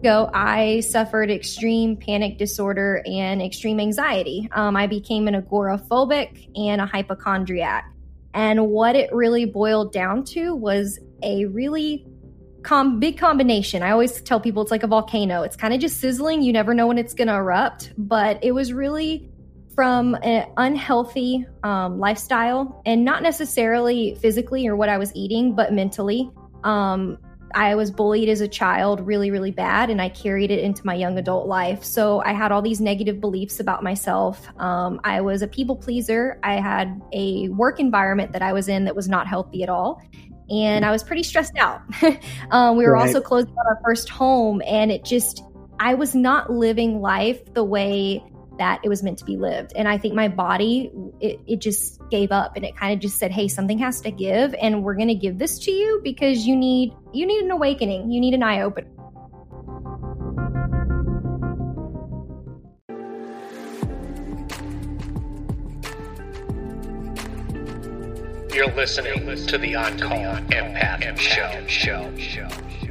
ago, I suffered extreme panic disorder and extreme anxiety. Um, I became an agoraphobic and a hypochondriac. And what it really boiled down to was a really com- big combination. I always tell people it's like a volcano. It's kind of just sizzling. You never know when it's going to erupt. But it was really from an unhealthy um, lifestyle and not necessarily physically or what I was eating, but mentally. Um, I was bullied as a child really, really bad, and I carried it into my young adult life. So I had all these negative beliefs about myself. Um, I was a people pleaser. I had a work environment that I was in that was not healthy at all. And I was pretty stressed out. um, we were right. also closing on our first home, and it just, I was not living life the way that it was meant to be lived. And I think my body, it, it just gave up and it kind of just said, Hey, something has to give. And we're going to give this to you because you need, you need an awakening. You need an eye opener. You're listening to the On Call Empath Show. Show. Show.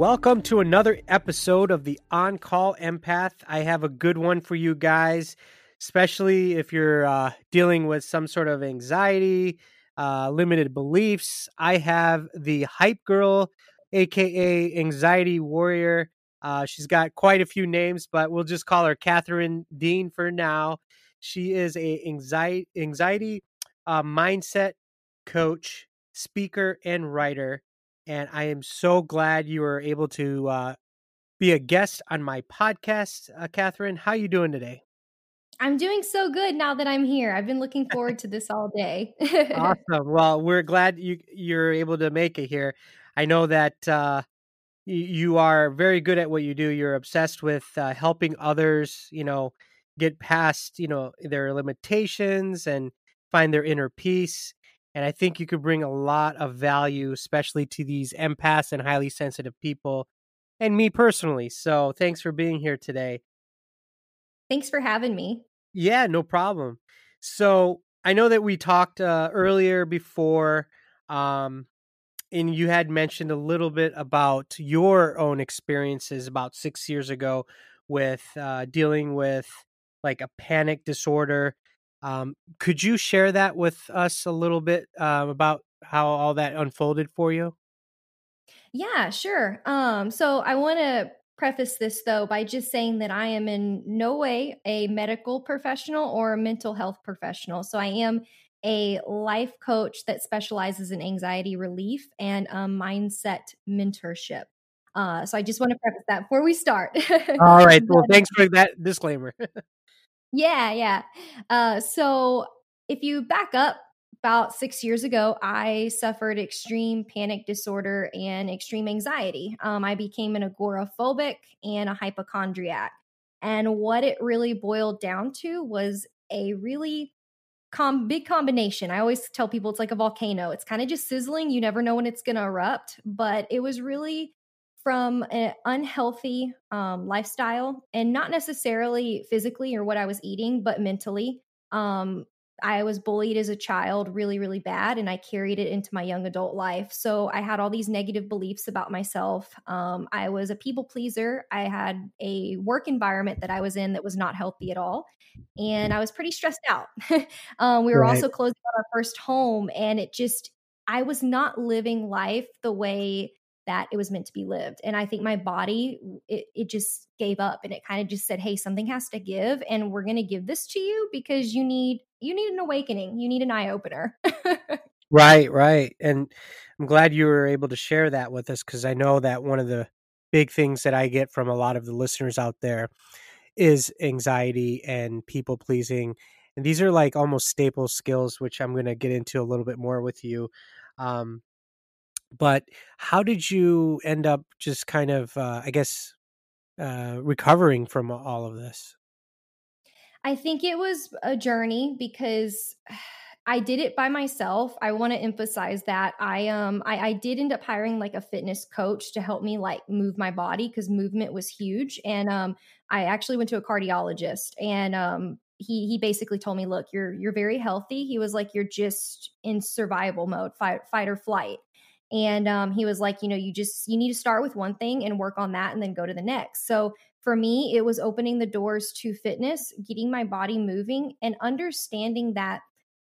Welcome to another episode of the On Call Empath. I have a good one for you guys, especially if you're uh, dealing with some sort of anxiety, uh, limited beliefs. I have the Hype Girl, aka Anxiety Warrior. Uh, she's got quite a few names, but we'll just call her Catherine Dean for now. She is a anxiety anxiety uh, mindset coach, speaker, and writer and I am so glad you were able to uh, be a guest on my podcast, uh, Catherine. How you doing today? I'm doing so good now that I'm here. I've been looking forward to this all day. awesome. Well, we're glad you you're able to make it here. I know that uh, you, you are very good at what you do. You're obsessed with uh, helping others. You know, get past you know their limitations and find their inner peace. And I think you could bring a lot of value, especially to these empaths and highly sensitive people, and me personally. So thanks for being here today. Thanks for having me. Yeah, no problem. So I know that we talked uh, earlier before, um, and you had mentioned a little bit about your own experiences about six years ago with uh, dealing with like a panic disorder um, could you share that with us a little bit uh, about how all that unfolded for you? Yeah, sure. Um, so I want to preface this though by just saying that I am in no way a medical professional or a mental health professional. So I am a life coach that specializes in anxiety relief and um, mindset mentorship. Uh, so I just want to preface that before we start. All right. Well, thanks for that disclaimer. Yeah, yeah. Uh, so if you back up about six years ago, I suffered extreme panic disorder and extreme anxiety. Um, I became an agoraphobic and a hypochondriac. And what it really boiled down to was a really com- big combination. I always tell people it's like a volcano. It's kind of just sizzling. You never know when it's going to erupt, but it was really from an unhealthy um, lifestyle and not necessarily physically or what I was eating, but mentally. Um, I was bullied as a child really, really bad, and I carried it into my young adult life. So I had all these negative beliefs about myself. Um, I was a people pleaser. I had a work environment that I was in that was not healthy at all. And I was pretty stressed out. um, we were right. also closing on our first home, and it just, I was not living life the way that it was meant to be lived. And I think my body, it, it just gave up and it kind of just said, Hey, something has to give. And we're going to give this to you because you need, you need an awakening. You need an eye opener. right. Right. And I'm glad you were able to share that with us because I know that one of the big things that I get from a lot of the listeners out there is anxiety and people pleasing. And these are like almost staple skills, which I'm going to get into a little bit more with you. Um, but how did you end up just kind of, uh, I guess, uh, recovering from all of this? I think it was a journey because I did it by myself. I want to emphasize that I um I, I did end up hiring like a fitness coach to help me like move my body because movement was huge. And um I actually went to a cardiologist and um he he basically told me, look, you're you're very healthy. He was like, you're just in survival mode, fight fight or flight. And um, he was like, you know, you just you need to start with one thing and work on that, and then go to the next. So for me, it was opening the doors to fitness, getting my body moving, and understanding that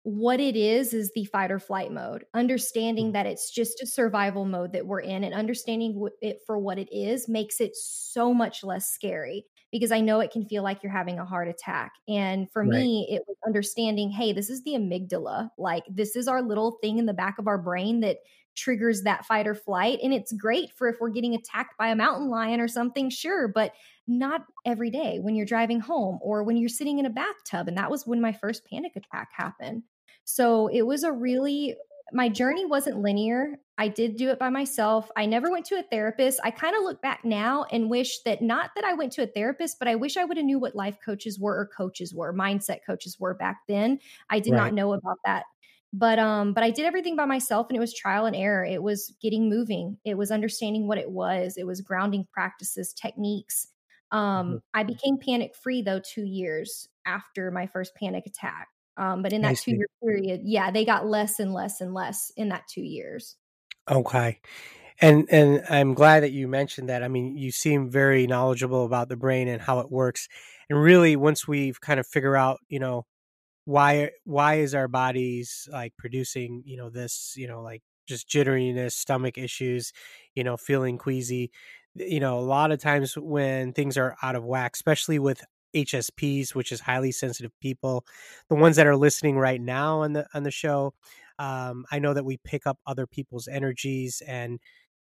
what it is is the fight or flight mode understanding mm. that it's just a survival mode that we're in and understanding it for what it is makes it so much less scary because i know it can feel like you're having a heart attack and for right. me it was understanding hey this is the amygdala like this is our little thing in the back of our brain that triggers that fight or flight and it's great for if we're getting attacked by a mountain lion or something sure but not every day when you're driving home or when you're sitting in a bathtub and that was when my first panic attack happened so it was a really, my journey wasn't linear. I did do it by myself. I never went to a therapist. I kind of look back now and wish that not that I went to a therapist, but I wish I would have knew what life coaches were or coaches were, mindset coaches were back then. I did right. not know about that. But um but I did everything by myself and it was trial and error. It was getting moving. It was understanding what it was. It was grounding practices, techniques. Um mm-hmm. I became panic free though 2 years after my first panic attack. Um, but in that two year period, yeah, they got less and less and less in that two years. Okay. And and I'm glad that you mentioned that. I mean, you seem very knowledgeable about the brain and how it works. And really once we've kind of figure out, you know, why why is our bodies like producing, you know, this, you know, like just jitteriness, stomach issues, you know, feeling queasy. You know, a lot of times when things are out of whack, especially with HSPs, which is highly sensitive people, the ones that are listening right now on the on the show. Um, I know that we pick up other people's energies, and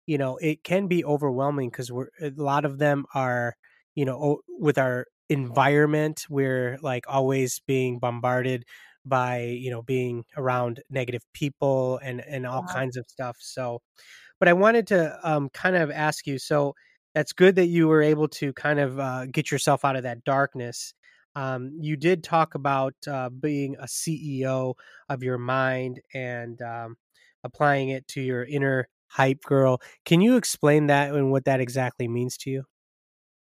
you know it can be overwhelming because we're a lot of them are you know with our environment we're like always being bombarded by you know being around negative people and and all wow. kinds of stuff so but i wanted to um kind of ask you so that's good that you were able to kind of uh, get yourself out of that darkness. Um, you did talk about uh, being a CEO of your mind and um, applying it to your inner hype girl. Can you explain that and what that exactly means to you?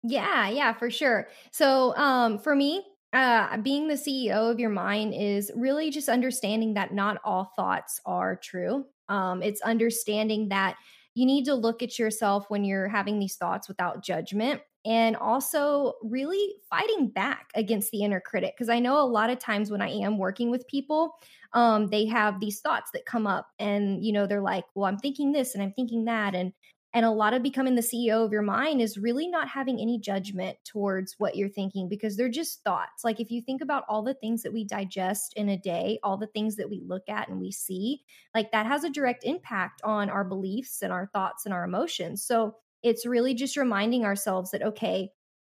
Yeah, yeah, for sure. So, um, for me, uh, being the CEO of your mind is really just understanding that not all thoughts are true. Um, it's understanding that you need to look at yourself when you're having these thoughts without judgment and also really fighting back against the inner critic because i know a lot of times when i am working with people um, they have these thoughts that come up and you know they're like well i'm thinking this and i'm thinking that and and a lot of becoming the CEO of your mind is really not having any judgment towards what you're thinking because they're just thoughts. Like if you think about all the things that we digest in a day, all the things that we look at and we see, like that has a direct impact on our beliefs and our thoughts and our emotions. So it's really just reminding ourselves that, okay,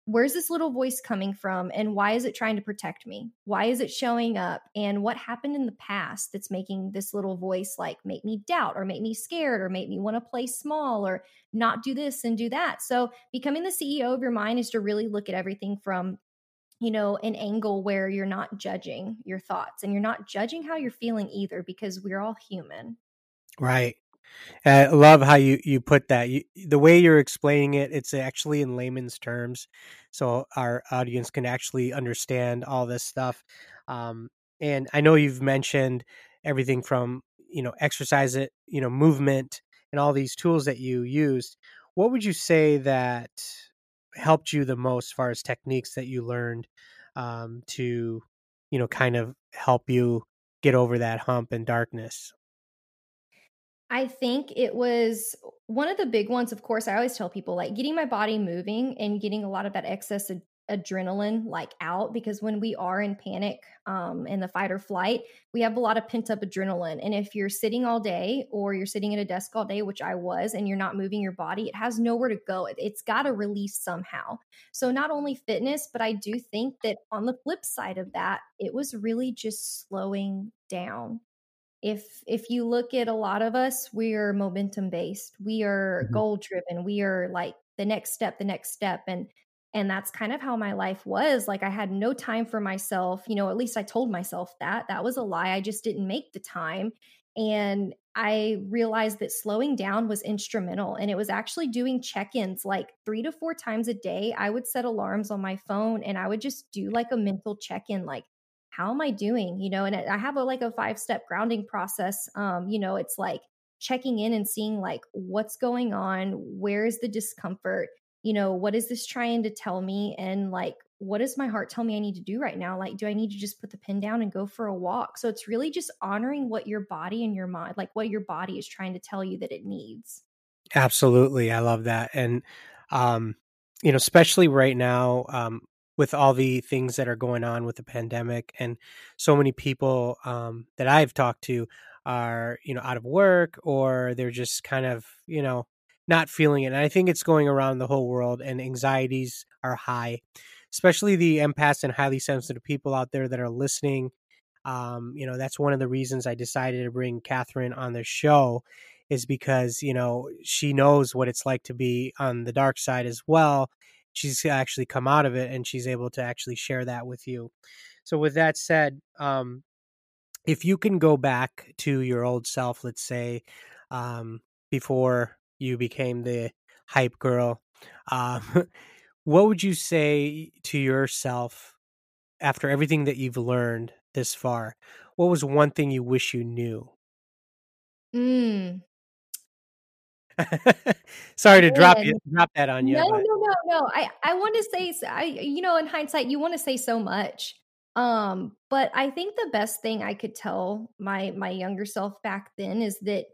where's this little voice coming from and why is it trying to protect me? Why is it showing up? And what happened in the past that's making this little voice like make me doubt or make me scared or make me want to play small or not do this and do that? So becoming the ceo of your mind is to really look at everything from you know an angle where you're not judging your thoughts and you're not judging how you're feeling either because we're all human. Right I love how you you put that. You, the way you're explaining it, it's actually in layman's terms, so our audience can actually understand all this stuff. Um, and I know you've mentioned everything from you know exercise it, you know movement, and all these tools that you used. What would you say that helped you the most, as far as techniques that you learned um, to you know kind of help you get over that hump and darkness? I think it was one of the big ones. Of course, I always tell people like getting my body moving and getting a lot of that excess ad- adrenaline like out because when we are in panic um in the fight or flight we have a lot of pent up adrenaline and if you're sitting all day or you're sitting at a desk all day which i was and you're not moving your body it has nowhere to go it, it's got to release somehow so not only fitness but i do think that on the flip side of that it was really just slowing down if if you look at a lot of us we are momentum based we are mm-hmm. goal driven we are like the next step the next step and and that's kind of how my life was like i had no time for myself you know at least i told myself that that was a lie i just didn't make the time and i realized that slowing down was instrumental and it was actually doing check-ins like 3 to 4 times a day i would set alarms on my phone and i would just do like a mental check-in like how am I doing? You know, and I have a like a five step grounding process. Um, you know, it's like checking in and seeing like what's going on, where is the discomfort, you know, what is this trying to tell me? And like, what does my heart tell me I need to do right now? Like, do I need to just put the pen down and go for a walk? So it's really just honoring what your body and your mind, like what your body is trying to tell you that it needs. Absolutely. I love that. And, um, you know, especially right now, um, with all the things that are going on with the pandemic and so many people um, that I've talked to are, you know, out of work or they're just kind of, you know, not feeling it. And I think it's going around the whole world and anxieties are high, especially the empaths and highly sensitive people out there that are listening. Um, you know, that's one of the reasons I decided to bring Catherine on the show is because, you know, she knows what it's like to be on the dark side as well she's actually come out of it and she's able to actually share that with you. So with that said, um, if you can go back to your old self, let's say, um, before you became the hype girl, um, what would you say to yourself after everything that you've learned this far? What was one thing you wish you knew? Mm, Sorry to drop you drop that on you. No, but. no, no, no. I I want to say I you know in hindsight you want to say so much. Um but I think the best thing I could tell my my younger self back then is that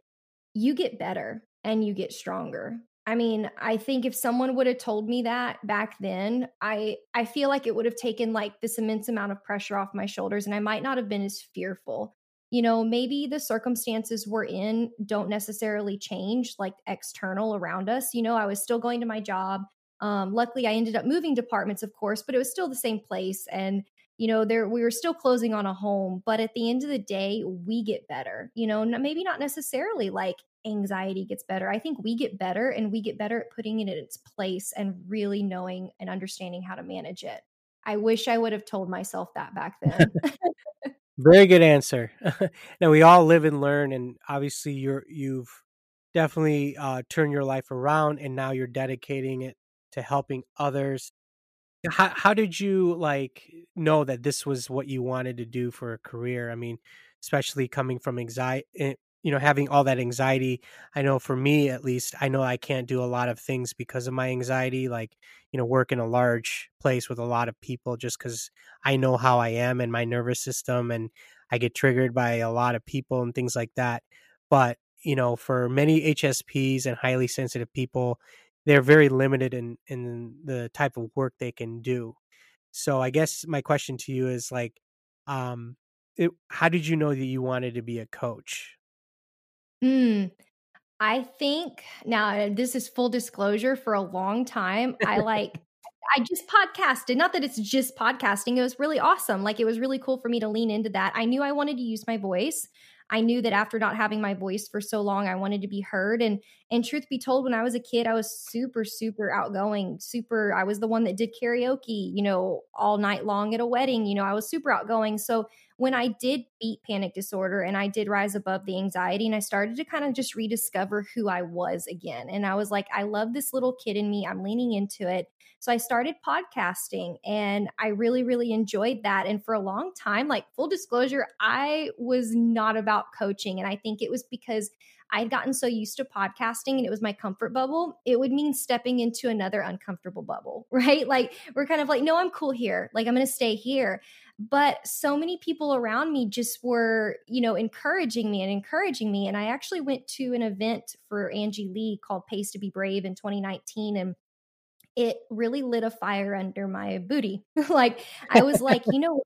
you get better and you get stronger. I mean, I think if someone would have told me that back then, I I feel like it would have taken like this immense amount of pressure off my shoulders and I might not have been as fearful you know, maybe the circumstances we're in don't necessarily change like external around us. You know, I was still going to my job. Um, luckily, I ended up moving departments, of course, but it was still the same place. And, you know, there we were still closing on a home. But at the end of the day, we get better. You know, maybe not necessarily like anxiety gets better. I think we get better and we get better at putting it in its place and really knowing and understanding how to manage it. I wish I would have told myself that back then. Very good answer. now we all live and learn, and obviously you're you've definitely uh, turned your life around, and now you're dedicating it to helping others. How how did you like know that this was what you wanted to do for a career? I mean, especially coming from anxiety, eh, you know having all that anxiety. I know for me at least i know i can't do a lot of things because of my anxiety like you know work in a large place with a lot of people just because i know how i am and my nervous system and i get triggered by a lot of people and things like that. But you know for many hsps and highly sensitive people they're very limited in in the type of work they can do. So i guess my question to you is like um it, how did you know that you wanted to be a coach Mm, I think now this is full disclosure for a long time. I like I just podcasted. Not that it's just podcasting. It was really awesome. Like it was really cool for me to lean into that. I knew I wanted to use my voice. I knew that after not having my voice for so long, I wanted to be heard. And and truth be told, when I was a kid, I was super, super outgoing, super, I was the one that did karaoke, you know, all night long at a wedding. You know, I was super outgoing. So when I did beat panic disorder and I did rise above the anxiety and I started to kind of just rediscover who I was again. And I was like, I love this little kid in me. I'm leaning into it. So I started podcasting and I really, really enjoyed that. And for a long time, like full disclosure, I was not about coaching. And I think it was because I'd gotten so used to podcasting and it was my comfort bubble, it would mean stepping into another uncomfortable bubble, right? Like we're kind of like, no, I'm cool here. Like I'm going to stay here but so many people around me just were you know encouraging me and encouraging me and i actually went to an event for angie lee called Pace to be brave in 2019 and it really lit a fire under my booty like i was like you know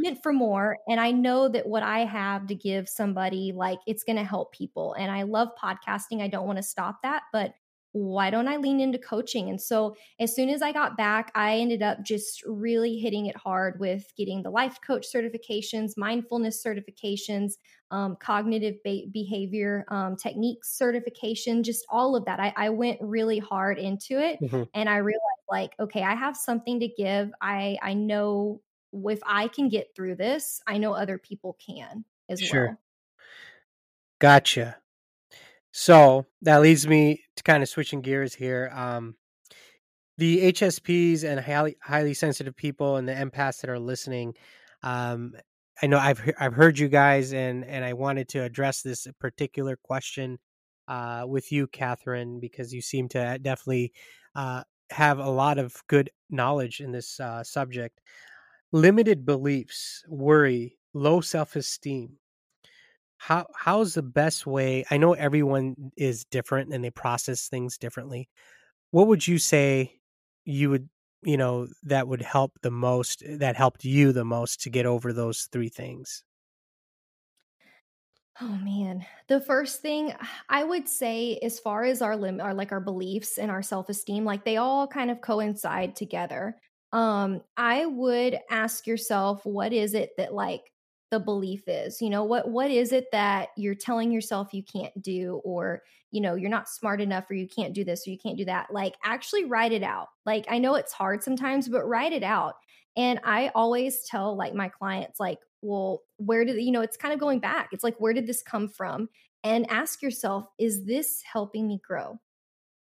meant for more and i know that what i have to give somebody like it's going to help people and i love podcasting i don't want to stop that but why don't I lean into coaching? And so, as soon as I got back, I ended up just really hitting it hard with getting the life coach certifications, mindfulness certifications, um, cognitive be- behavior um, techniques certification, just all of that. I, I went really hard into it, mm-hmm. and I realized, like, okay, I have something to give. I I know if I can get through this, I know other people can as sure. well. Gotcha. So that leads me to kind of switching gears here. Um, the HSPs and highly highly sensitive people and the empaths that are listening, um, I know I've I've heard you guys, and and I wanted to address this particular question uh, with you, Catherine, because you seem to definitely uh, have a lot of good knowledge in this uh, subject. Limited beliefs, worry, low self esteem. How how's the best way? I know everyone is different and they process things differently. What would you say you would you know that would help the most that helped you the most to get over those three things Oh man. The first thing I would say as far as our limit our like our beliefs and our self-esteem, like they all kind of coincide together. Um I would ask yourself what is it that like the belief is? You know, what what is it that you're telling yourself you can't do or you know, you're not smart enough or you can't do this or you can't do that. Like actually write it out. Like I know it's hard sometimes, but write it out. And I always tell like my clients like well, where did you know, it's kind of going back. It's like, where did this come from? And ask yourself, is this helping me grow?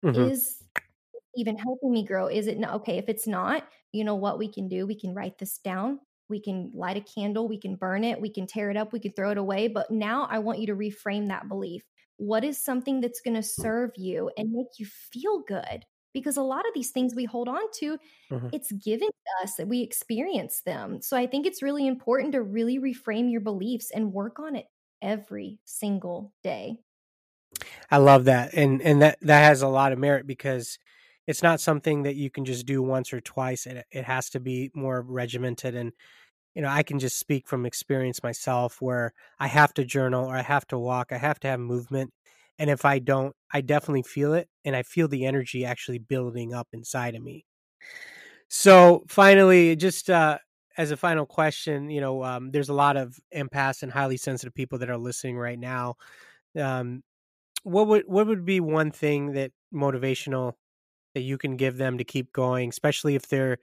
Mm-hmm. Is even helping me grow? Is it not okay? If it's not, you know what we can do? We can write this down. We can light a candle. We can burn it. We can tear it up. We can throw it away. But now I want you to reframe that belief. What is something that's going to serve you and make you feel good? because a lot of these things we hold on to mm-hmm. it's given to us that we experience them so i think it's really important to really reframe your beliefs and work on it every single day i love that and and that that has a lot of merit because it's not something that you can just do once or twice it, it has to be more regimented and you know i can just speak from experience myself where i have to journal or i have to walk i have to have movement and if I don't, I definitely feel it and I feel the energy actually building up inside of me. So finally, just uh, as a final question, you know, um, there's a lot of empaths and highly sensitive people that are listening right now. Um, what would what would be one thing that motivational that you can give them to keep going, especially if they're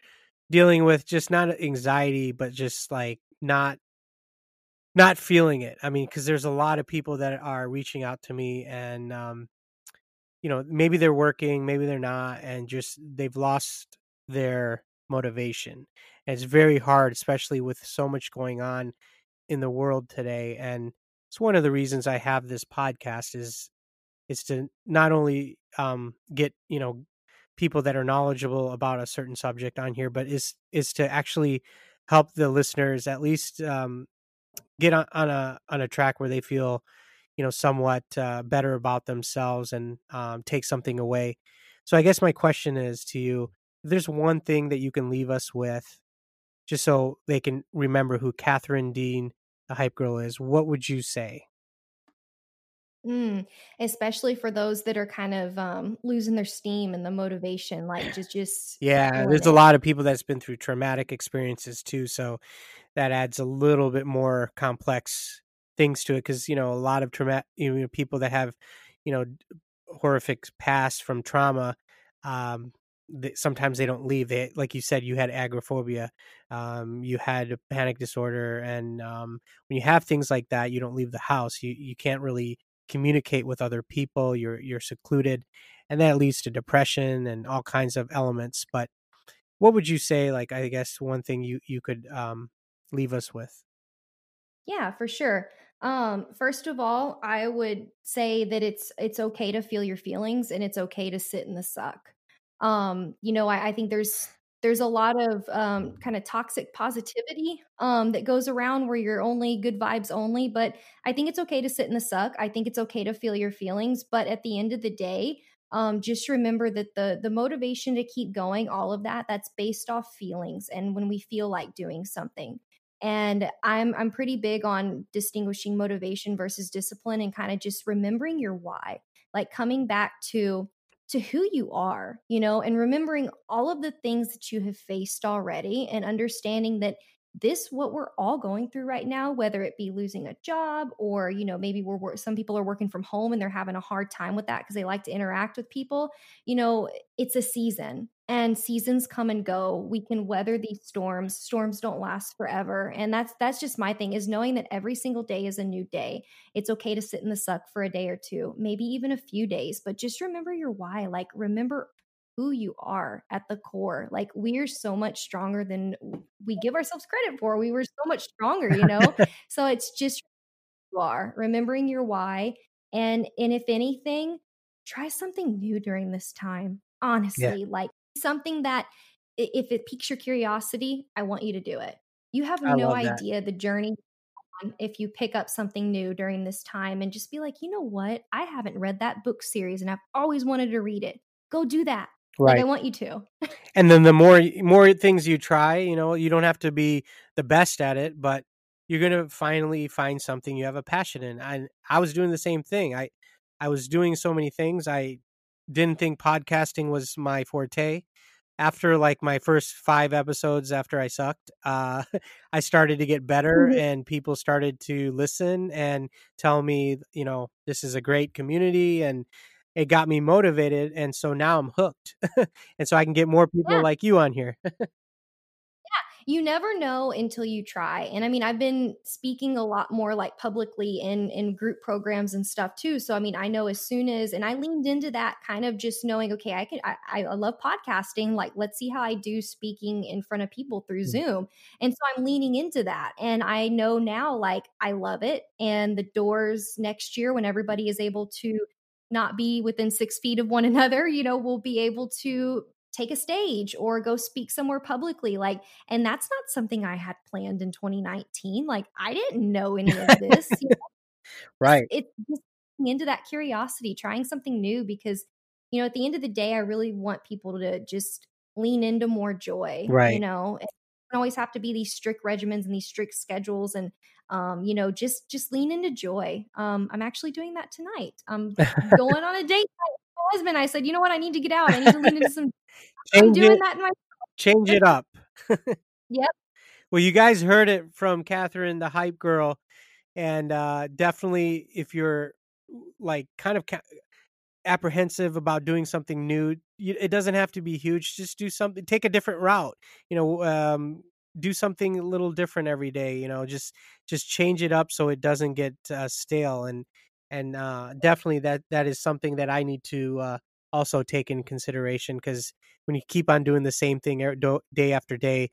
dealing with just not anxiety, but just like not not feeling it. I mean, because there's a lot of people that are reaching out to me and, um, you know, maybe they're working, maybe they're not, and just they've lost their motivation. And it's very hard, especially with so much going on in the world today. And it's one of the reasons I have this podcast is is to not only um, get you know people that are knowledgeable about a certain subject on here, but is is to actually help the listeners at least um, get on, on a on a track where they feel you know somewhat uh, better about themselves and um, take something away. So i guess my question is to you there's one thing that you can leave us with just so they can remember who catherine dean the hype girl is what would you say Mm, especially for those that are kind of um, losing their steam and the motivation, like just just yeah. There's it. a lot of people that's been through traumatic experiences too, so that adds a little bit more complex things to it because you know a lot of trauma you know people that have you know horrific past from trauma um they, sometimes they don't leave they like you said you had agoraphobia um you had a panic disorder and um when you have things like that you don't leave the house you you can't really communicate with other people you're you're secluded and that leads to depression and all kinds of elements but what would you say like i guess one thing you you could um leave us with? Yeah, for sure. Um, first of all, I would say that it's it's okay to feel your feelings and it's okay to sit in the suck. Um, you know, I, I think there's there's a lot of um, kind of toxic positivity um, that goes around where you're only good vibes only. But I think it's okay to sit in the suck. I think it's okay to feel your feelings. But at the end of the day, um, just remember that the the motivation to keep going, all of that, that's based off feelings and when we feel like doing something and i'm i'm pretty big on distinguishing motivation versus discipline and kind of just remembering your why like coming back to to who you are you know and remembering all of the things that you have faced already and understanding that this what we're all going through right now whether it be losing a job or you know maybe we're some people are working from home and they're having a hard time with that because they like to interact with people you know it's a season and seasons come and go we can weather these storms storms don't last forever and that's that's just my thing is knowing that every single day is a new day it's okay to sit in the suck for a day or two maybe even a few days but just remember your why like remember who you are at the core. Like we're so much stronger than we give ourselves credit for. We were so much stronger, you know? so it's just you are remembering your why. And and if anything, try something new during this time. Honestly, yeah. like something that if it piques your curiosity, I want you to do it. You have no idea the journey if you pick up something new during this time and just be like, you know what? I haven't read that book series and I've always wanted to read it. Go do that. Right. Like I want you to. and then the more more things you try, you know, you don't have to be the best at it, but you're gonna finally find something you have a passion in. And I was doing the same thing. I I was doing so many things. I didn't think podcasting was my forte after like my first five episodes after I sucked, uh, I started to get better mm-hmm. and people started to listen and tell me, you know, this is a great community and it got me motivated. And so now I'm hooked. and so I can get more people yeah. like you on here you never know until you try. And I mean, I've been speaking a lot more like publicly in in group programs and stuff too. So I mean, I know as soon as and I leaned into that kind of just knowing, okay, I can I, I love podcasting. Like, let's see how I do speaking in front of people through mm-hmm. Zoom. And so I'm leaning into that. And I know now like I love it. And the doors next year when everybody is able to not be within six feet of one another, you know, we'll be able to take a stage or go speak somewhere publicly like and that's not something i had planned in 2019 like i didn't know any of this you know? right. it's it, just into that curiosity trying something new because you know at the end of the day i really want people to just lean into more joy right. you know? It don't always have to be these strict regimens and these strict schedules and um, you know just just lean into joy. Um, i'm actually doing that tonight. I'm going on a date husband, I said, you know what? I need to get out. I need to lean into some. I'm doing it, that in my. Change it up. yep. Well, you guys heard it from Catherine, the hype girl, and uh, definitely if you're like kind of ca- apprehensive about doing something new, you, it doesn't have to be huge. Just do something. Take a different route. You know, um, do something a little different every day. You know, just just change it up so it doesn't get uh, stale and and uh, definitely that that is something that I need to uh, also take in consideration because when you keep on doing the same thing day after day,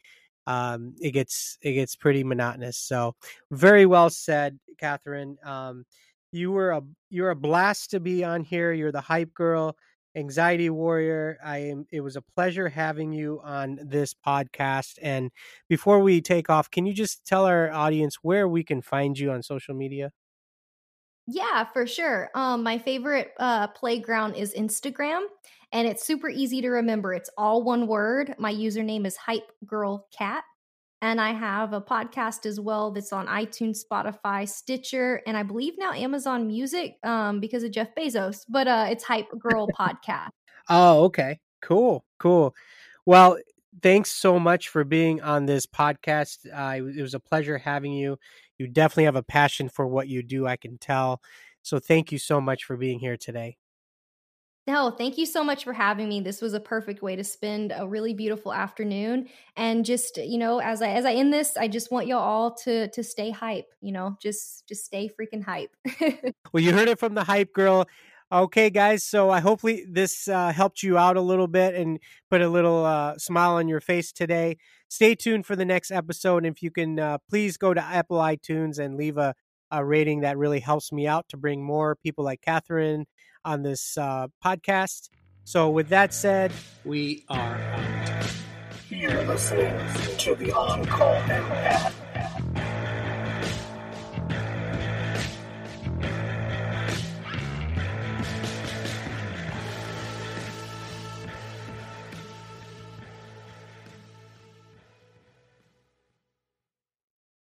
um, it gets it gets pretty monotonous. So very well said, Catherine. Um, you were a you're a blast to be on here. You're the hype girl, anxiety warrior. I am. It was a pleasure having you on this podcast. And before we take off, can you just tell our audience where we can find you on social media? Yeah, for sure. Um, my favorite uh, playground is Instagram, and it's super easy to remember. It's all one word. My username is Hype Girl Cat, and I have a podcast as well that's on iTunes, Spotify, Stitcher, and I believe now Amazon Music um, because of Jeff Bezos. But uh, it's Hype Girl Podcast. Oh, okay, cool, cool. Well, thanks so much for being on this podcast. Uh, it was a pleasure having you. You definitely have a passion for what you do, I can tell. So thank you so much for being here today. No, thank you so much for having me. This was a perfect way to spend a really beautiful afternoon. And just, you know, as I as I end this, I just want you all to to stay hype, you know, just just stay freaking hype. well, you heard it from the hype girl. Okay, guys. So I hopefully this uh, helped you out a little bit and put a little uh, smile on your face today. Stay tuned for the next episode. And if you can, uh, please go to Apple iTunes and leave a, a rating. That really helps me out to bring more people like Catherine on this uh, podcast. So with that said, we are out. You're listening to the On Call Empath